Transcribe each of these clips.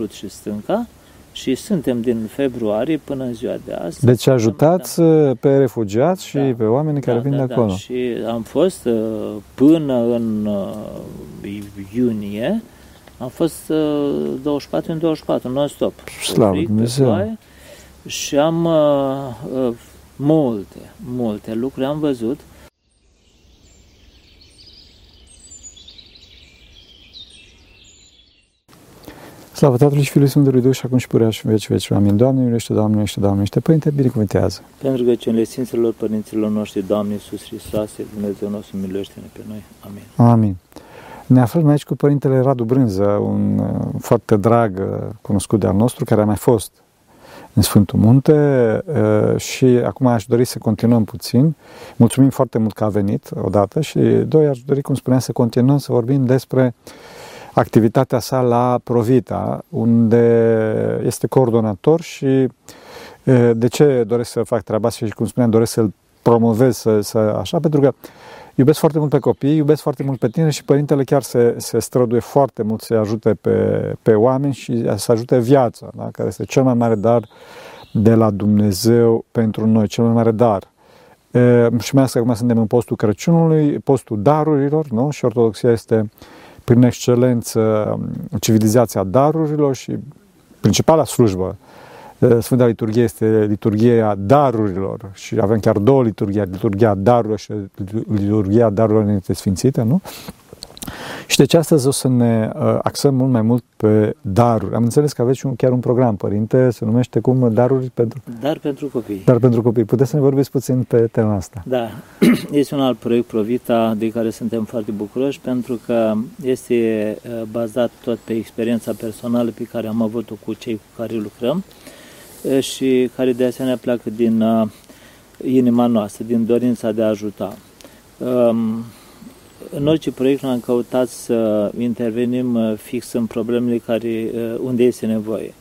Prut și Stânca și suntem din februarie până în ziua de azi. Deci ajutați da. pe refugiați și da. pe oamenii care da, vin da, de acolo. Da. Și am fost uh, până în uh, iunie, am fost 24 în 24, non-stop. Slavă Dumnezeu! Și am uh, multe, multe lucruri am văzut Slavă Tatălui și Fiului Sfântului Duh și acum și purea și veci veci. Amin. Doamne, iubește, Doamne, iubește, Doamne, iubește. Părinte, binecuvântează. Pentru că cele Sfinților Părinților noștri, Doamne Iisus Hristos, Dumnezeu nostru, miluiește-ne pe noi. Amin. Amin. Ne aflăm aici cu Părintele Radu Brânză, un uh, foarte drag uh, cunoscut de-al nostru, care a mai fost în Sfântul Munte uh, și acum aș dori să continuăm puțin. Mulțumim foarte mult că a venit odată și doi, aș dori, cum spuneam, să continuăm să vorbim despre activitatea sa la Provita, unde este coordonator și de ce doresc să fac treaba asta și, cum spuneam, doresc să-l promovez să, să, așa, pentru că iubesc foarte mult pe copii, iubesc foarte mult pe tine și părintele chiar se, se străduie foarte mult să-i ajute pe, pe oameni și să ajute viața, da? care este cel mai mare dar de la Dumnezeu pentru noi, cel mai mare dar. E, și mai ales că acum suntem în postul Crăciunului, postul darurilor, nu? Și Ortodoxia este prin excelență civilizația darurilor și principala slujbă Sfânta Liturghie este liturghia darurilor și avem chiar două liturghii, liturghia darurilor și liturghia darurilor Înainte Sfințite, nu? Și deci astăzi o să ne uh, axăm mult mai mult pe daruri. Am înțeles că aveți un, chiar un program, părinte, se numește cum? Daruri pentru... Dar pentru copii. Dar pentru copii. Puteți să ne vorbiți puțin pe tema asta? Da. Este un alt proiect Provita de care suntem foarte bucuroși pentru că este uh, bazat tot pe experiența personală pe care am avut-o cu cei cu care lucrăm și care de asemenea pleacă din uh, inima noastră, din dorința de a ajuta. Um, în orice proiect noi am căutat să intervenim uh, fix în problemele care, uh, unde este nevoie.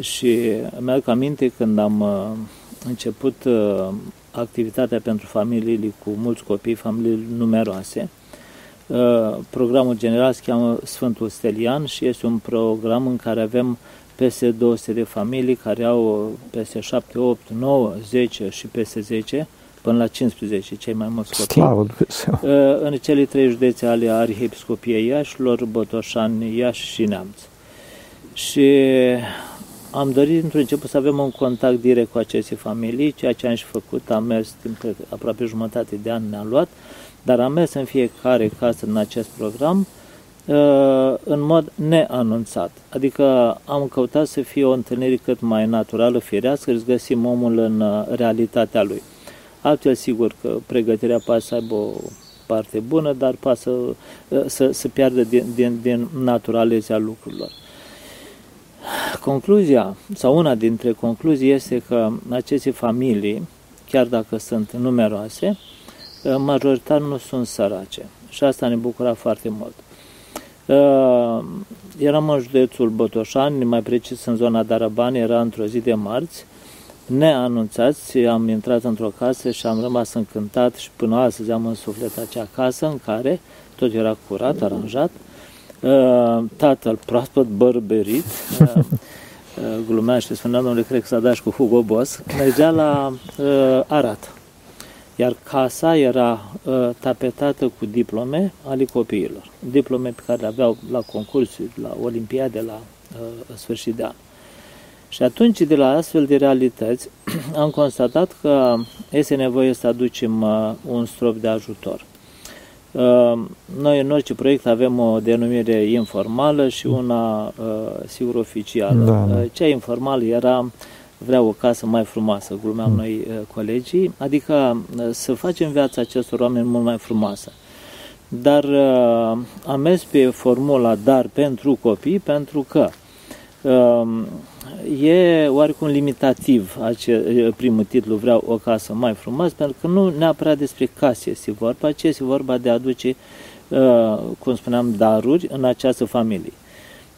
Și mi-aduc aminte când am început activitatea pentru familiile cu mulți copii, familii numeroase, programul general se cheamă Sfântul Stelian și este un program în care avem peste 200 de familii care au peste 7, 8, 9, 10 și peste 10, până la 15, cei mai mulți copii. Slavă În cele trei județe ale Arhiepiscopiei Iașilor, Botoșani, Iași și Neamț. Și am dorit într-un început să avem un contact direct cu aceste familii, ceea ce am și făcut, am mers timp de aproape jumătate de an ne-am luat, dar am mers în fiecare casă în acest program, Uh, în mod neanunțat. Adică am căutat să fie o întâlnire cât mai naturală, firească, să găsim omul în uh, realitatea lui. Altfel, sigur că pregătirea poate să aibă o parte bună, dar poate să, uh, să, să piardă din, din, din naturalezea lucrurilor. Concluzia, sau una dintre concluzii, este că aceste familii, chiar dacă sunt numeroase, majoritar nu sunt sărace. Și asta ne bucura foarte mult. Uh, eram în județul Botoșani, mai precis în zona Darabani, era într-o zi de marți, neanunțați, am intrat într-o casă și am rămas încântat și până astăzi am în suflet acea casă în care tot era curat, aranjat, uh, tatăl proaspăt bărberit, uh, glumea și spunea, domnule, cred că s-a dat și cu Hugo Boss, mergea la Arat iar casa era uh, tapetată cu diplome ale copiilor, diplome pe care le aveau la concursuri, la olimpiade, la uh, sfârșit de an. Și atunci, de la astfel de realități, am constatat că este nevoie să aducem uh, un strop de ajutor. Uh, noi în orice proiect avem o denumire informală și una, uh, sigur, oficială. Da, da. Cea informală era vreau o casă mai frumoasă, glumeam mm. noi uh, colegii, adică uh, să facem viața acestor oameni mult mai frumoasă. Dar uh, am mers pe formula dar pentru copii pentru că uh, e oarecum limitativ ace, uh, primul titlu, vreau o casă mai frumoasă, pentru că nu neapărat despre case este vorba, ci este vorba de a aduce, uh, cum spuneam, daruri în această familie.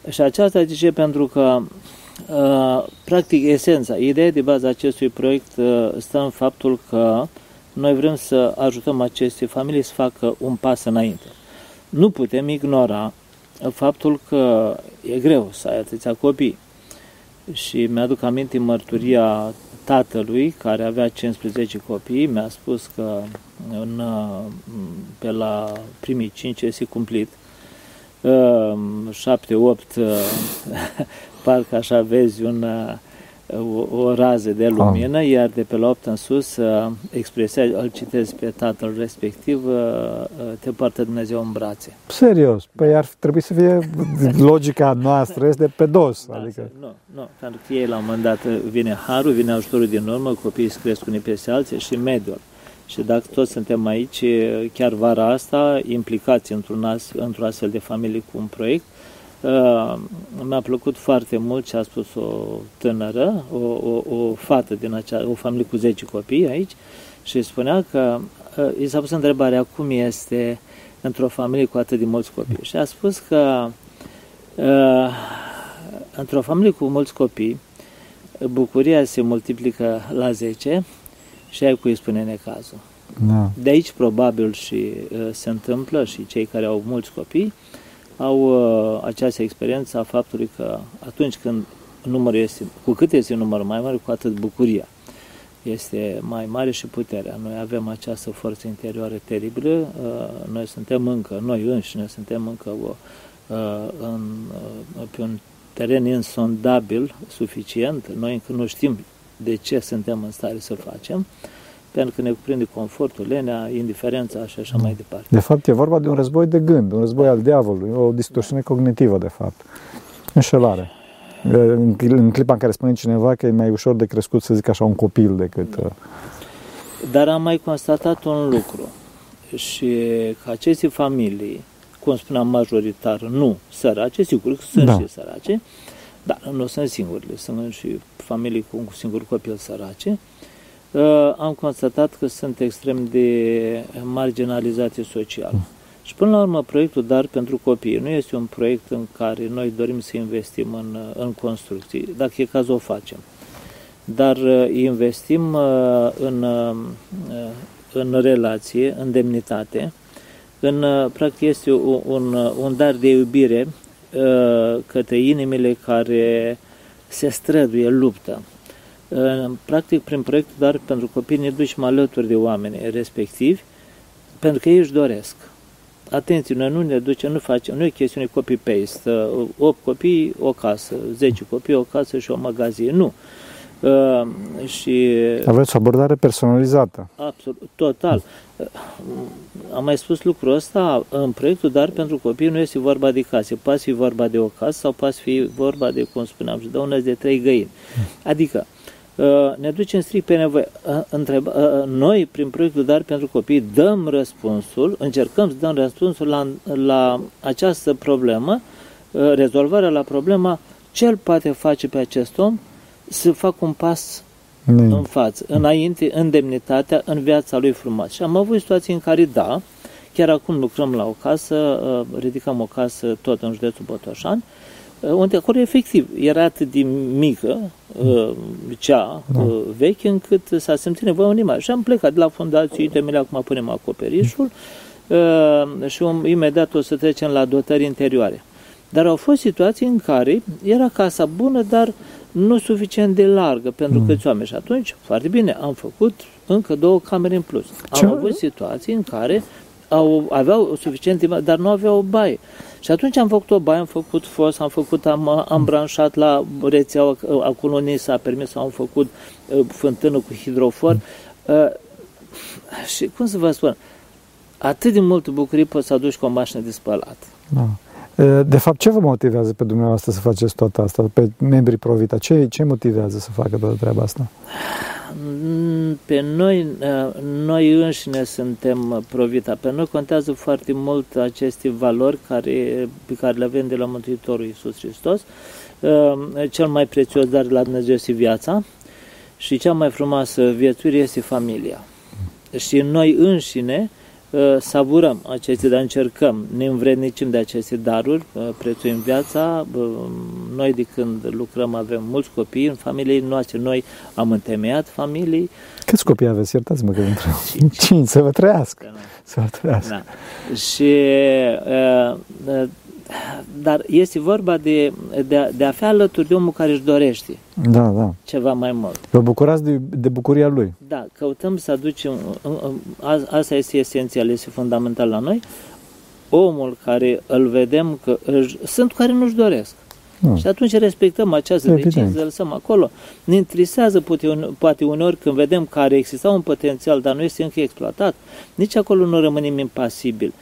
Și aceasta de ce? Pentru că Uh, practic, esența, ideea de bază a acestui proiect uh, stă în faptul că noi vrem să ajutăm aceste familii să facă un pas înainte. Nu putem ignora faptul că e greu să ai atâția copii. Și mi-aduc aminte mărturia tatălui, care avea 15 copii, mi-a spus că în, pe la primii 5 este cumplit, 7, 8, parcă așa vezi un, o, o rază de lumină, ah. iar de pe la 8 în sus, expresia, îl citesc pe tatăl respectiv, te poartă Dumnezeu în brațe. Serios? Păi ar trebui să fie logica noastră, este pe dos. Da, adică... Nu, nu, pentru că ei la un moment dat vine harul, vine ajutorul din urmă, copiii se cresc unii peste alții și mediul. Și dacă toți suntem aici, chiar vara asta, implicați într-un, as, într-o astfel de familie cu un proiect, uh, mi-a plăcut foarte mult ce a spus o tânără, o, o, o fată din acea, o familie cu 10 copii aici, și spunea că uh, i s-a pus întrebarea cum este într-o familie cu atât de mulți copii. Și a spus că uh, într-o familie cu mulți copii, bucuria se multiplică la 10 și ai cui spune necazul. Da. De aici probabil și uh, se întâmplă și cei care au mulți copii au uh, această experiență a faptului că atunci când numărul este, cu cât este numărul mai mare, cu atât bucuria este mai mare și puterea. Noi avem această forță interioară teribilă, uh, noi suntem încă, noi înșine suntem încă o, uh, în, uh, pe un teren insondabil suficient, noi încă nu știm de ce suntem în stare să facem, pentru că ne cuprinde confortul, lenea, indiferența și așa mai departe. De fapt, e vorba de un război de gând, un război al diavolului, o distorsiune cognitivă, de fapt. Înșelare. În clipa în care spune cineva că e mai ușor de crescut, să zic așa, un copil decât... Da. Dar am mai constatat un lucru și că aceste familii, cum spuneam majoritar, nu sărace, sigur că sunt da. și sărace, dar nu sunt singurile, sunt și familii cu un singur copil sărace, uh, am constatat că sunt extrem de marginalizate social. Mm. Și până la urmă, proiectul Dar pentru copii nu este un proiect în care noi dorim să investim în, uh, în construcții, dacă e cazul o facem. Dar uh, investim în, în relație, în demnitate, în, practic este un, un dar de iubire către inimile care se străduie, luptă. Practic, prin proiectul Dar pentru copii ne ducem alături de oameni respectivi, pentru că ei își doresc. Atenție, noi nu ne ducem, nu facem, nu e chestiune copy-paste, 8 copii, o casă, 10 copii, o casă și o magazie, nu. Uh, și Aveți o abordare personalizată. Absolut, total. Uh, am mai spus lucrul ăsta în proiectul, dar pentru copii nu este vorba de case. Poate fi vorba de o casă sau poate fi vorba de, cum spuneam, și de una de trei găini. Adică, uh, ne ducem strict pe nevoie. Uh, întreba, uh, noi, prin proiectul Dar pentru Copii, dăm răspunsul, încercăm să dăm răspunsul la, la această problemă, rezolvarea la problema ce îl poate face pe acest om să facă un pas mm. în față, înainte, în demnitatea, în viața lui frumoasă. Și am avut situații în care, da, chiar acum lucrăm la o casă, uh, ridicăm o casă tot în județul Botoșani, uh, unde acolo efectiv era atât de mică uh, cea da. veche încât s-a simțit nevoie un imaj. Și am plecat de la fundație, uite, acum punem acoperișul și imediat o să trecem la dotări interioare. Dar au fost situații în care era casa bună, dar nu suficient de largă pentru mm. câți oameni. Și atunci, foarte bine, am făcut încă două camere în plus. Ce? Am avut situații în care au, aveau suficient timp, dar nu aveau o baie. Și atunci am făcut o baie, am făcut fos, am făcut, am, am branșat la rețeaua, acolo ni s-a permis, am făcut uh, fântână cu hidrofor. Mm. Uh, și cum să vă spun, atât de multă bucurie poți să aduci cu o mașină de spălat. Da. De fapt, ce vă motivează pe dumneavoastră să faceți tot asta, pe membrii Provita? Ce, ce motivează să facă toată treaba asta? Pe noi, noi înșine suntem Provita. Pe noi contează foarte mult aceste valori care, pe care le avem de la Mântuitorul Iisus Hristos. Cel mai prețios dar la Dumnezeu este viața și cea mai frumoasă viețuire este familia. Și noi înșine, savurăm aceste, dar încercăm, ne învrednicim de aceste daruri, prețuim viața. Noi de când lucrăm avem mulți copii în familiei noastre, noi am întemeiat familii. Câți copii aveți? Iertați-mă că întreb. Cinci. Cinci, să vă trăiască. Da. Să vă trăiască. Da. Și dar este vorba de, de, a, de a fi alături de omul care își dorește Da, da. ceva mai mult. Vă bucurați de, de bucuria lui. Da, căutăm să aducem, a- asta este esențial, este fundamental la noi, omul care îl vedem că își, sunt care nu-și doresc. Nu. Și atunci respectăm această Evident. decizie, îl lăsăm acolo. Ne interesează poate, une- poate uneori când vedem că are exista un potențial, dar nu este încă exploatat, nici acolo nu rămânem impasibili.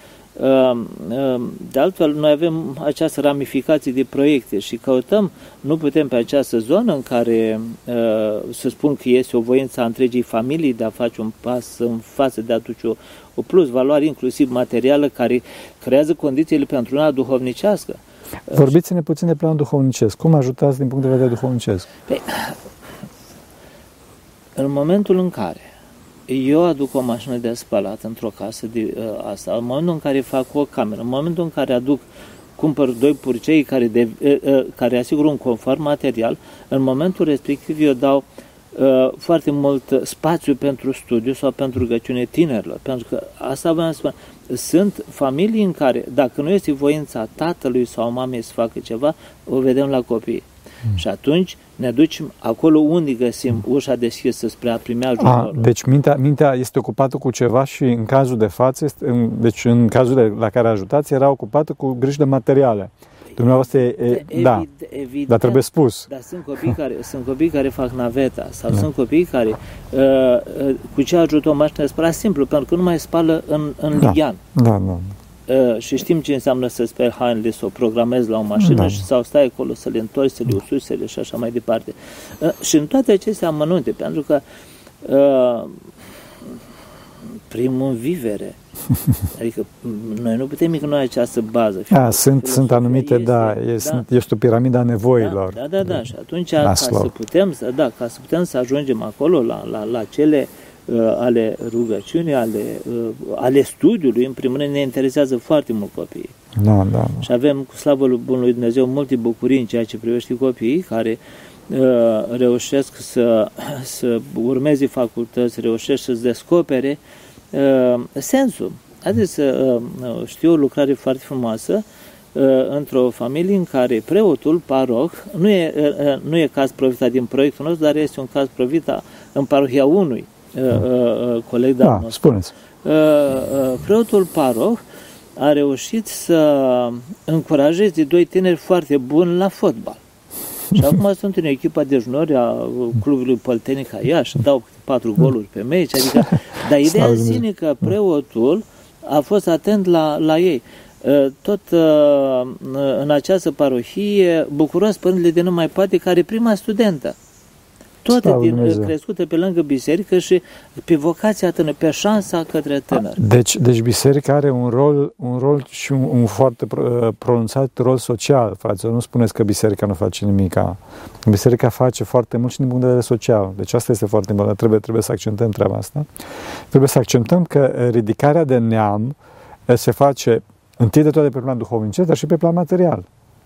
Uh, uh, De altfel, noi avem această ramificație de proiecte și căutăm, nu putem pe această zonă în care uh, să spun că este o voință a întregii familii de a face un pas în față, de a aduce o, o plus valoare, inclusiv materială, care creează condițiile pentru una duhovnicească. Vorbiți-ne puțin de plan duhovnicesc. Cum ajutați din punct de vedere duhovnicesc? Păi, în momentul în care eu aduc o mașină de spălat într-o casă de uh, asta, în momentul în care fac o cameră, în momentul în care aduc, cumpăr doi purcei care, de, uh, uh, care asigură un confort material, în momentul respectiv eu dau uh, foarte mult spațiu pentru studiu sau pentru rugăciune tinerilor. Pentru că asta vreau să spun. Sunt familii în care, dacă nu este voința tatălui sau mamei să facă ceva, o vedem la copii. Mm. Și atunci ne ducem acolo unde găsim ușa deschisă spre a primi A, ajutorul. deci mintea, mintea este ocupată cu ceva și în cazul de față, este, în, deci în cazul la care ajutați, era ocupată cu griji de materiale. Dumneavoastră, e, e, Evid- da, evident, dar trebuie spus. Dar sunt copii care, sunt copii care fac naveta sau Da. sunt copii care uh, uh, cu ce ajută o mașină de spălat simplu, pentru că nu mai spală în, în Da. lighean. Da, da. Uh, și știm ce înseamnă să speli hainele, să o programezi la o mașină Da. și sau stai acolo să le întorci, să le usuci, să le și așa mai departe. Uh, și în toate acestea amănunte, pentru că uh, primul în vivere, adică m- noi nu putem ignora această bază. Da, sunt, sunt Filosofia anumite, este- da, e, sunt, este o piramidă a nevoilor. da, da, da, da. Și atunci, ca Maslow. să putem să, da, ca să putem să ajungem acolo la, la, la cele uh, ale rugăciunii, ale, uh, ale studiului, în primul rând ne interesează foarte mult copiii. Da, da, da. Și avem, cu slavă lui Bunului Dumnezeu, multe bucurii în ceea ce privește copiii care uh, reușesc să, să urmeze facultăți, reușesc să-ți descopere uh, sensul. Adică să uh, știu o lucrare foarte frumoasă uh, într-o familie în care preotul, paroh, nu e, uh, uh, nu e caz profitat din proiectul nostru, dar este un caz profitat în parohia unui uh, uh, uh, coleg de-al Da, nostru spuneți. uh, uh, preotul paroh a reușit să încurajeze doi tineri foarte buni la fotbal. Și acum sunt în echipa de juniori a uh, clubului Păltenic a Iași, dau câte patru goluri pe meci, adică, dar ideea în Slavă sine că preotul a fost atent la, la ei. Uh, Tot uh, în această parohie, bucuros părintele de nu mai poate, care e prima studentă. Toate Slavă din, Dumnezeu. crescute pe lângă biserică și pe vocația tânără, pe șansa către tânăr. Deci, deci biserica are un rol, un rol și un, un foarte pro- pronunțat rol social, fraților. Nu spuneți că biserica nu face nimica. Biserica face foarte mult și din punct de vedere social. Deci asta este foarte important. Trebuie, trebuie să accentăm treaba asta. Trebuie să accentăm că ridicarea de neam eh, se face întâi de toate pe plan duhovnicesc, dar și pe plan material.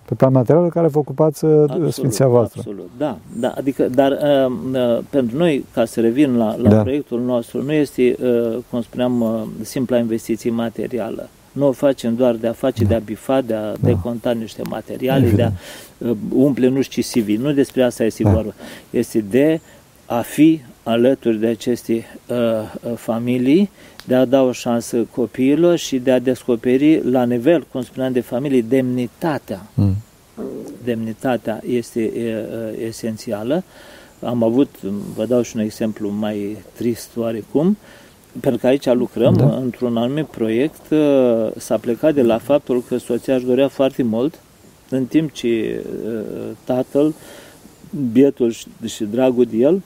Pe plan material de care vă ocupați eh, Sfinția voastră. Absolut, da. da adică, dar uh, uh, pentru noi, ca să revin la, la Da. proiectul nostru, nu este, uh, cum spuneam, uh, simpla investiție materială. Nu o facem doar de a face, de a bifa, de a deconta niște materiale, de a Evident. uh, umple nu știu ce CV. Nu despre asta este Da. vorba. Este de a fi alături de aceste uh, uh, familii, de a da o șansă copiilor și de a descoperi la nivel, cum spuneam, de familie, demnitatea Mm. demnitatea este e, e, esențială. Am avut, vă dau și un exemplu mai trist oarecum, pentru că aici lucrăm Da. da. într-un anumit proiect, uh, s-a plecat de la faptul că soția își dorea foarte mult, în timp ce uh, tatăl, bietul și, și dragul de el,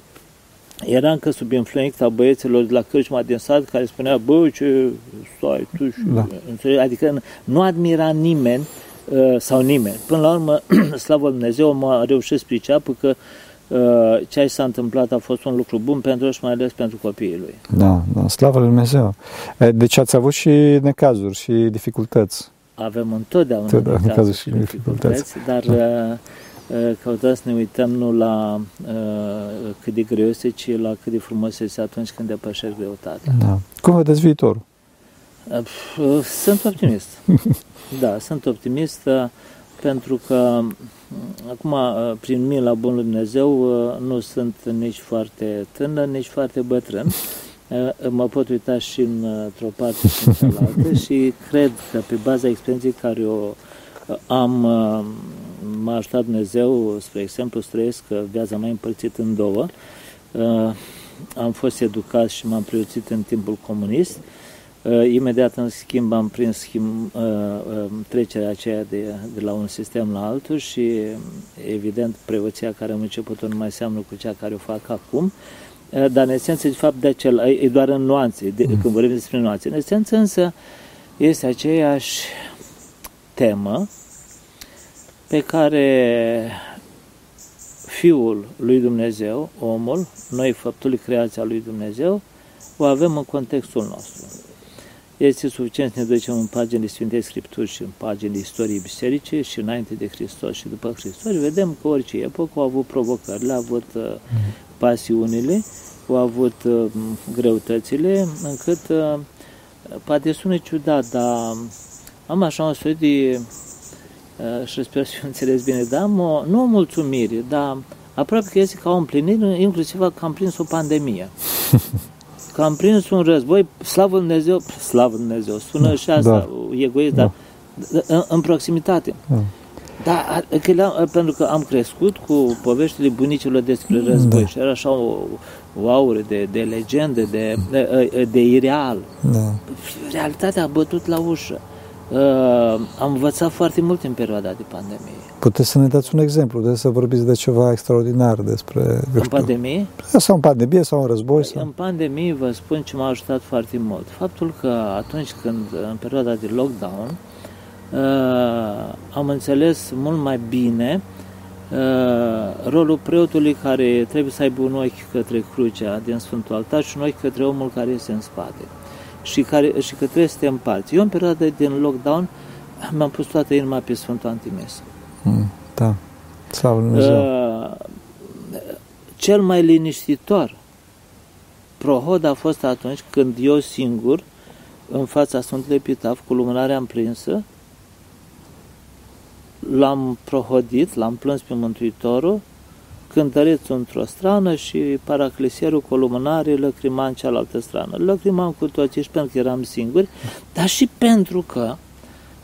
era încă sub influența băieților de la cârșma din sat care spunea, bă, ce stai tu și... Da. Înțelegi? Adică nu admira nimeni uh, sau nimeni. Până la urmă, slavă Lui Dumnezeu, mă reușit să priceapă că uh, ce s-a întâmplat a fost un lucru bun pentru el și mai ales pentru copiii lui. Da, da, slavă lui Dumnezeu. Eh, Deci ați avut și necazuri și dificultăți. Avem întotdeauna Întotdeauna necazuri necazuri și și dificultăți, dar uh, uh, căutăm să ne uităm nu la uh, cât de greu este, ci la cât de frumos este atunci când depășești greutatea. Da. Cum vedeți viitorul? Sunt optimist. Da, sunt optimist uh, pentru că mm, acum, uh, prin mila Bunului Dumnezeu, uh, nu sunt nici foarte tânăr, nici foarte bătrân. Mă pot uita și într-o parte și în cealaltă și cred că pe baza experienței care o am, m-a ajutat Dumnezeu, spre exemplu, să trăiesc viața mai împărțit în două. Am fost educat și m-am preoțit în timpul comunist Uh, imediat, în schimb, am prins schimb, uh, uh, trecerea aceea de, de la un sistem la altul și, evident, preoția care am început-o nu mai seamănă cu cea care o fac acum, uh, dar, în esență, de fapt, de acel, e doar în nuanțe, de, mm. când vorbim despre nuanțe. În esență, însă, este aceeași temă pe care Fiul lui Dumnezeu, omul, noi făptului creația lui Dumnezeu, o avem în contextul nostru. Este suficient să ne ducem în paginile Sfintei Scripturi și în paginile istoriei biserice și înainte de Hristos și după Hristos, vedem că orice epocă au avut provocările, au avut uh, pasiunile, au avut uh, greutățile, încât uh, poate sună ciudat, dar am așa un soi de, uh, și sper să înțeles bine, dar am o, nu o mulțumire, dar aproape că este ca o împlinire, inclusiv că am prins o pandemie. că am prins un război, slavă Dumnezeu, slavă Dumnezeu, sună da, și asta, da, egoist, da. dar în, în proximitate. Da. Da, că pentru că am crescut cu poveștile bunicilor despre da. război da. și era așa o, o aură de, de legendă, de, de, de ireal. Da. Realitatea a bătut la ușă. Uh, am învățat foarte mult în perioada de pandemie. Puteți să ne dați un exemplu, de să vorbiți de ceva extraordinar despre... În știu, pandemie? Sau în pandemie, sau în război? Sau... În pandemie vă spun ce m-a ajutat foarte mult. Faptul că atunci când, în perioada de lockdown, uh, am înțeles mult mai bine uh, rolul preotului care trebuie să aibă un ochi către crucea din Sfântul Altar și un ochi către omul care este în spate și, care, și că trebuie să te împarți. Eu în perioada din lockdown mi-am pus toată inima pe Sfântul Antimes. Mm, da, slavă Dumnezeu. Uh, cel mai liniștitor prohod a fost atunci când eu singur, în fața Sfântului Epitaf, cu lumânarea împrinsă, l-am prohodit, l-am plâns pe Mântuitorul cântărețul într-o strană și paraclisierul cu o lumânare lăcrima în cealaltă strană. Lăcrimam cu toții și pentru că eram singuri, dar și pentru că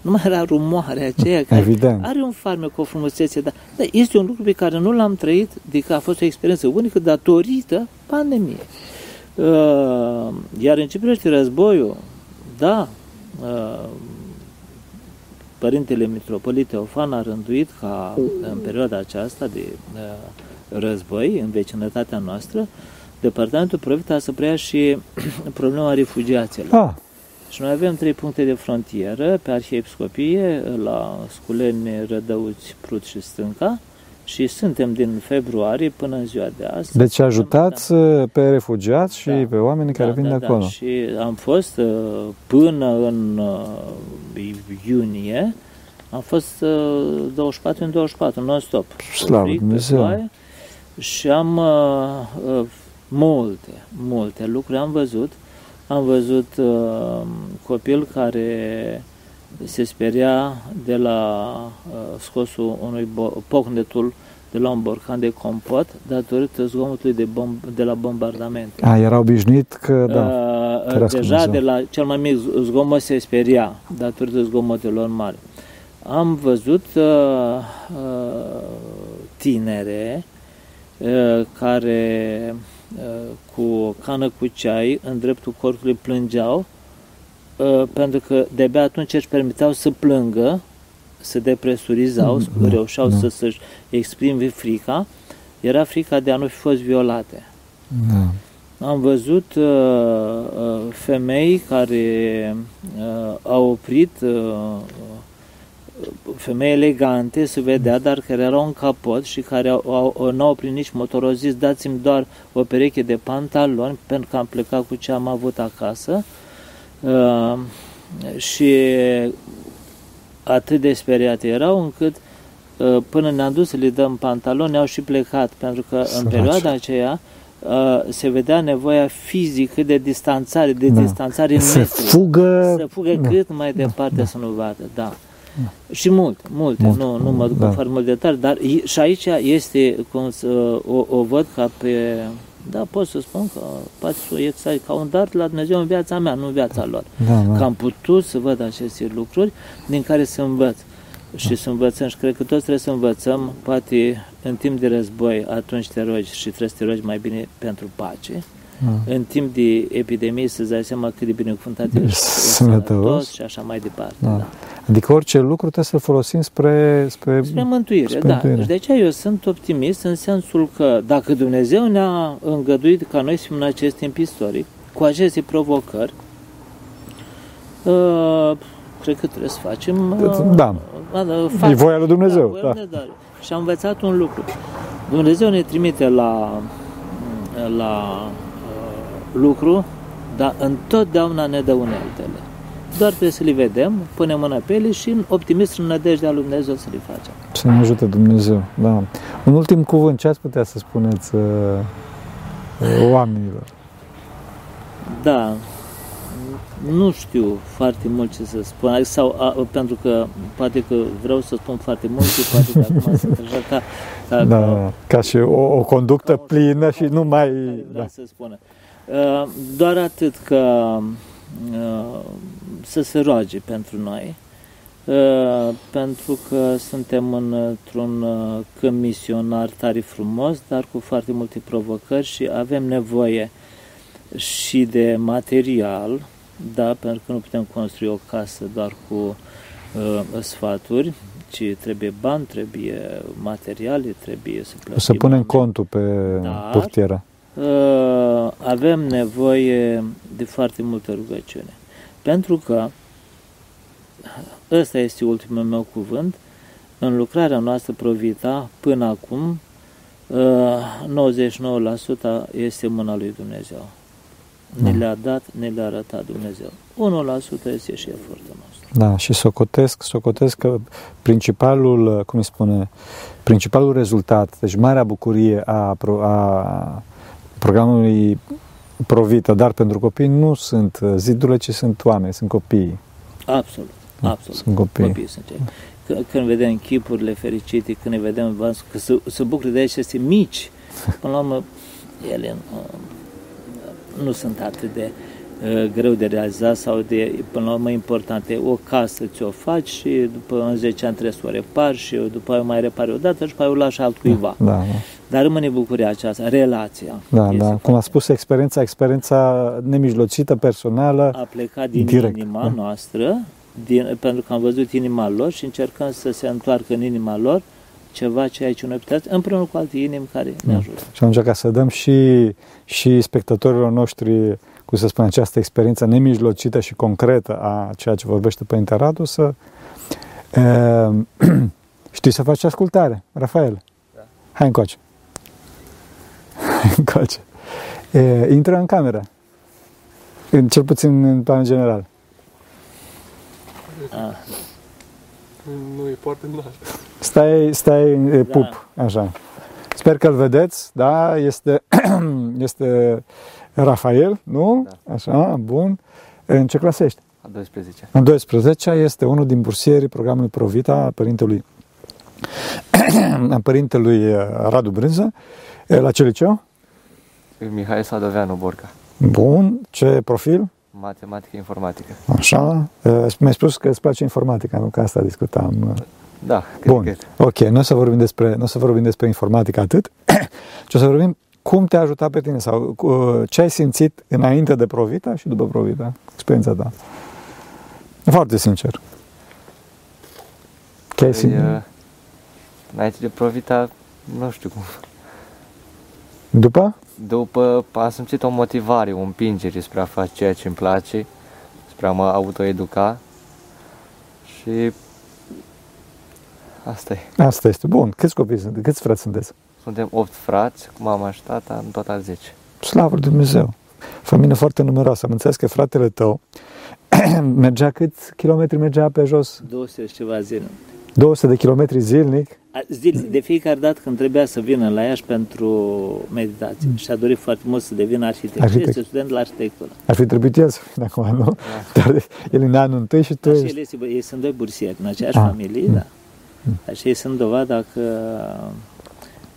nu mai era rumoarea aceea care Evident. are un farmec, o frumusețe, dar, dar este un lucru pe care nu l-am trăit, adică a fost o experiență unică datorită pandemiei. Uh, iar în ce privește războiul, da, uh, Părintele Mitropolit Teofan a rânduit ca în perioada aceasta de uh, război în vecinătatea noastră, Departamentul Provita să preia și problema refugiaților. Ah. Și noi avem trei puncte de frontieră pe Arhiepiscopie, la Sculeni, Rădăuți, Prut și Stânca și suntem din februarie până în ziua de astăzi. Deci ajutați da. pe refugiați și da. pe oamenii care da, vin da, de acolo. Da. Și am fost uh, până în uh, iunie, am fost 24 în 24, non-stop. Slavă Dumnezeu! Și am uh, uh, multe, multe lucruri am văzut. Am văzut uh, copil care se speria de la uh, scosul unui pocnetul de la un borcan de compot datorită zgomotului de, bomb, de la bombardament. A, era obișnuit că, da, uh, Deja Dumnezeu. de la cel mai mic zgomot se speria datorită zgomotelor mari. Am văzut uh, uh, tinere care cu o cană cu ceai în dreptul corpului plângeau pentru că de-abia atunci își permiteau să plângă, să depresurizau, mm, reușeau da. să să-și exprime frica, era frica de a nu fi fost violate. Da. Am văzut uh, femei care uh, au oprit uh, femei elegante, se vedea, dar care erau în capot și care au, au, n-au oprit nici motorul, zis dați-mi doar o pereche de pantaloni pentru că am plecat cu ce am avut acasă uh, și atât de speriate erau încât uh, până ne-am dus să le dăm pantaloni, au și plecat, pentru că Săraci. în perioada aceea uh, se vedea nevoia fizică de distanțare, de Da. distanțare în Să metri. fugă... Să fugă da. cât mai departe da. să nu vadă, da. Și mult, multe, Mult, nu, nu mă duc da. în foarte mult detalii, dar e- și aici este, cum să, o, o văd ca pe, da, pot să spun că poate să o exag, ca un dar la Dumnezeu în viața mea, nu în viața lor. Da, da. Că am putut să văd aceste lucruri din care să învăț. Și să învățăm și cred că toți trebuie să învățăm, poate în timp de război, atunci te rogi și trebuie să te rogi mai bine pentru pace. Da. În timp de epidemie să-ți dai seama cât de binecuvântat Ești ești, sănătos. sănătos și așa mai departe. Da. Da. Adică orice lucru trebuie să-l folosim spre... spre... Spre mântuire, Spre da. mântuire. Și de aceea eu sunt optimist în sensul că dacă Dumnezeu ne-a îngăduit ca noi să fim în acest timp istoric, cu aceste provocări, uh, cred că trebuie să facem... Uh, Da. da, da, E facem. voia lui Dumnezeu, voia da. lui Dumnezeu. Și am învățat un lucru. Dumnezeu ne trimite la, la uh, lucru, dar întotdeauna ne dă uneltele. Doar trebuie să le vedem, punem mâna pe ele și în optimist în nădejdea lui Dumnezeu să le facem. Să ne ajute Dumnezeu, da. Un ultim cuvânt, ce ați putea să spuneți uh, uh, oamenilor? Da, nu știu foarte mult ce să spun, sau a, pentru că poate că vreau să spun foarte mult și poate că acum sunt așa ca, ca, Da, ca da, ca și o, o conductă Ca o- plină și nu mai... care vrea Da. să spună. Uh, Doar atât că uh, să se roage pentru noi, uh, pentru că suntem în- într-un uh, câmp misionar tare frumos, dar cu foarte multe provocări și avem nevoie și de material, da, pentru că nu putem construi o casă doar cu uh, sfaturi, ci trebuie bani, trebuie materiale, trebuie să plătim O să punem oameni. contul pe Dar- portieră. Uh, avem nevoie de foarte multă rugăciune. Pentru că, ăsta este ultimul meu cuvânt, în lucrarea noastră Provita, până acum, uh, 99% este mâna lui Dumnezeu. Ne Da. le-a dat, ne le-a arătat Dumnezeu. 1% este și efortul nostru. Da, și socotesc, socotesc că principalul, cum îi spune, principalul rezultat, deci marea bucurie a, pro- a programului Provita, dar pentru copii nu sunt zidurile, ci sunt oameni, sunt copii. Absolut, absolut. Sunt copii. Copiii sunt cei. C- Când vedem chipurile fericite, când ne vedem vas- că se, se bucură de aceste mici, până la urmă, ele uh, nu sunt atât de uh, greu de realizat sau de, până la urmă, importante. O casă ți-o faci și după în 10 ani trebuie să o repari și după aia o mai repari o dată și după aia o lași altcuiva. Da, da. Dar rămâne bucuria aceasta, relația. Da, Este da. Cum a foarte- spus experiența, experiența nemijlocită, personală. a plecat din Direct, inima da. noastră, din, pentru că am văzut inima lor și încercăm să se întoarcă în inima lor ceva ce aici noi puteți, împreună cu alte inimi care ne Da. ajută. Și atunci ca să dăm și, și spectatorilor noștri, cum să spun, această experiență nemijlocită și concretă a ceea ce vorbește Părinte Radu, să uh, știi să faci ascultare, Rafael. Da. Hai încoace. Hai încoace. Uh, intră în cameră. În, cel puțin în plan general. Ah, Nu e foarte înalt. Stai, stai în e, Da. pup, așa. Sper că îl vedeți, da? Este, este Rafael, nu? Da. Așa, bun. În ce clasă ești? A 12 În 12 este unul din bursierii programului Provita a părintelui, a părintelui uh, Radu Brânză. E, La ce liceu? Mihai Sadoveanu Borca. Bun. Ce profil? Matematică, informatică. Așa. E, Mi-ai spus că îți place informatica, nu? Că asta discutam. Da, cât Bun. de cât. Ok, nu o să vorbim despre, nu o să vorbim despre informatică atât, ci o să vorbim cum te-a ajutat pe tine sau uh, ce ai simțit înainte de Provita și după Provita, experiența ta. Foarte sincer. Ce ai Păi, simțit? uh, înainte de Provita, nu știu cum. După? După am simțit o motivare, o împingere spre a face ceea ce îmi place, spre a mă autoeduca și asta e. Asta este. Bun. Câți copii sunt? Câți frați sunteți? Suntem 8 frați, cu mama și tata, în total 10. Slavă lui Dumnezeu. Familie foarte numeroasă. Am înțeles că fratele tău mergea câți kilometri mergea pe jos? 200 și ceva zile. 200 de kilometri zilnic? Zil, de fiecare dată când trebuia să vină la Iași pentru meditație mm. și a dorit foarte mult să devină arhitect. arhitect. Este student la arhitectură. Ar fi trebuit el să vină acum, nu? Da. Dar el în anul întâi și tu ești... el este, ei sunt doi bursieri în aceeași ah. familie, mm. da. Mm. Așa ei sunt dovada că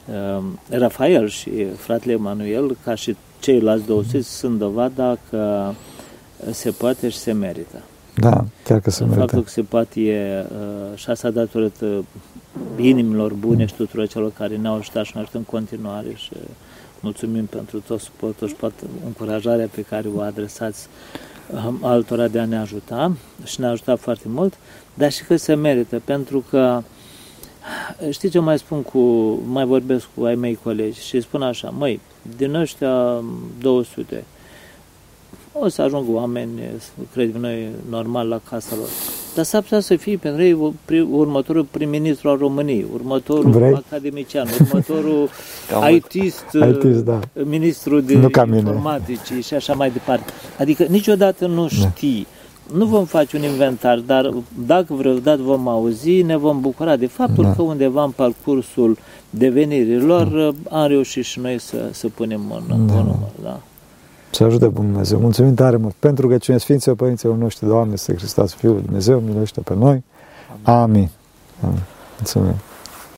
uh, Rafael și fratele Emanuel, ca și ceilalți 200, mm. sunt dovada că se poate și se merită. Da, chiar că se merită. Faptul că se poate e, uh, și asta datorită inimilor bune și tuturor celor care ne-au ajutat și ne ajută în continuare și mulțumim pentru tot suportul și poate încurajarea pe care o adresați um, altora de a ne ajuta și ne-a ajutat foarte mult, dar și că se merită, pentru că știți ce mai spun cu, mai vorbesc cu ai mei colegi și spun așa, măi, din ăștia 200, o să ajungă oameni, cred noi, normal la casa lor. Dar s-ar putea să fie pentru ei următorul prim-ministru al României, următorul Vrei? academician, următorul ITist, ITist da. ministru de informatici și așa mai departe. Adică niciodată nu da. știi. Da. Nu vom face un inventar, dar dacă vreodată vom auzi, ne vom bucura de faptul da. că undeva în parcursul devenirilor da. am reușit și noi să, să punem în, da. în număr. Da. Să ajute Bun Dumnezeu. Mulțumim tare mult pentru că cine Sfinților Părinților noștri, Doamne, să Hristos Fiul Dumnezeu, miluiește pe noi. Amin. Amin. Amin. Mulțumim.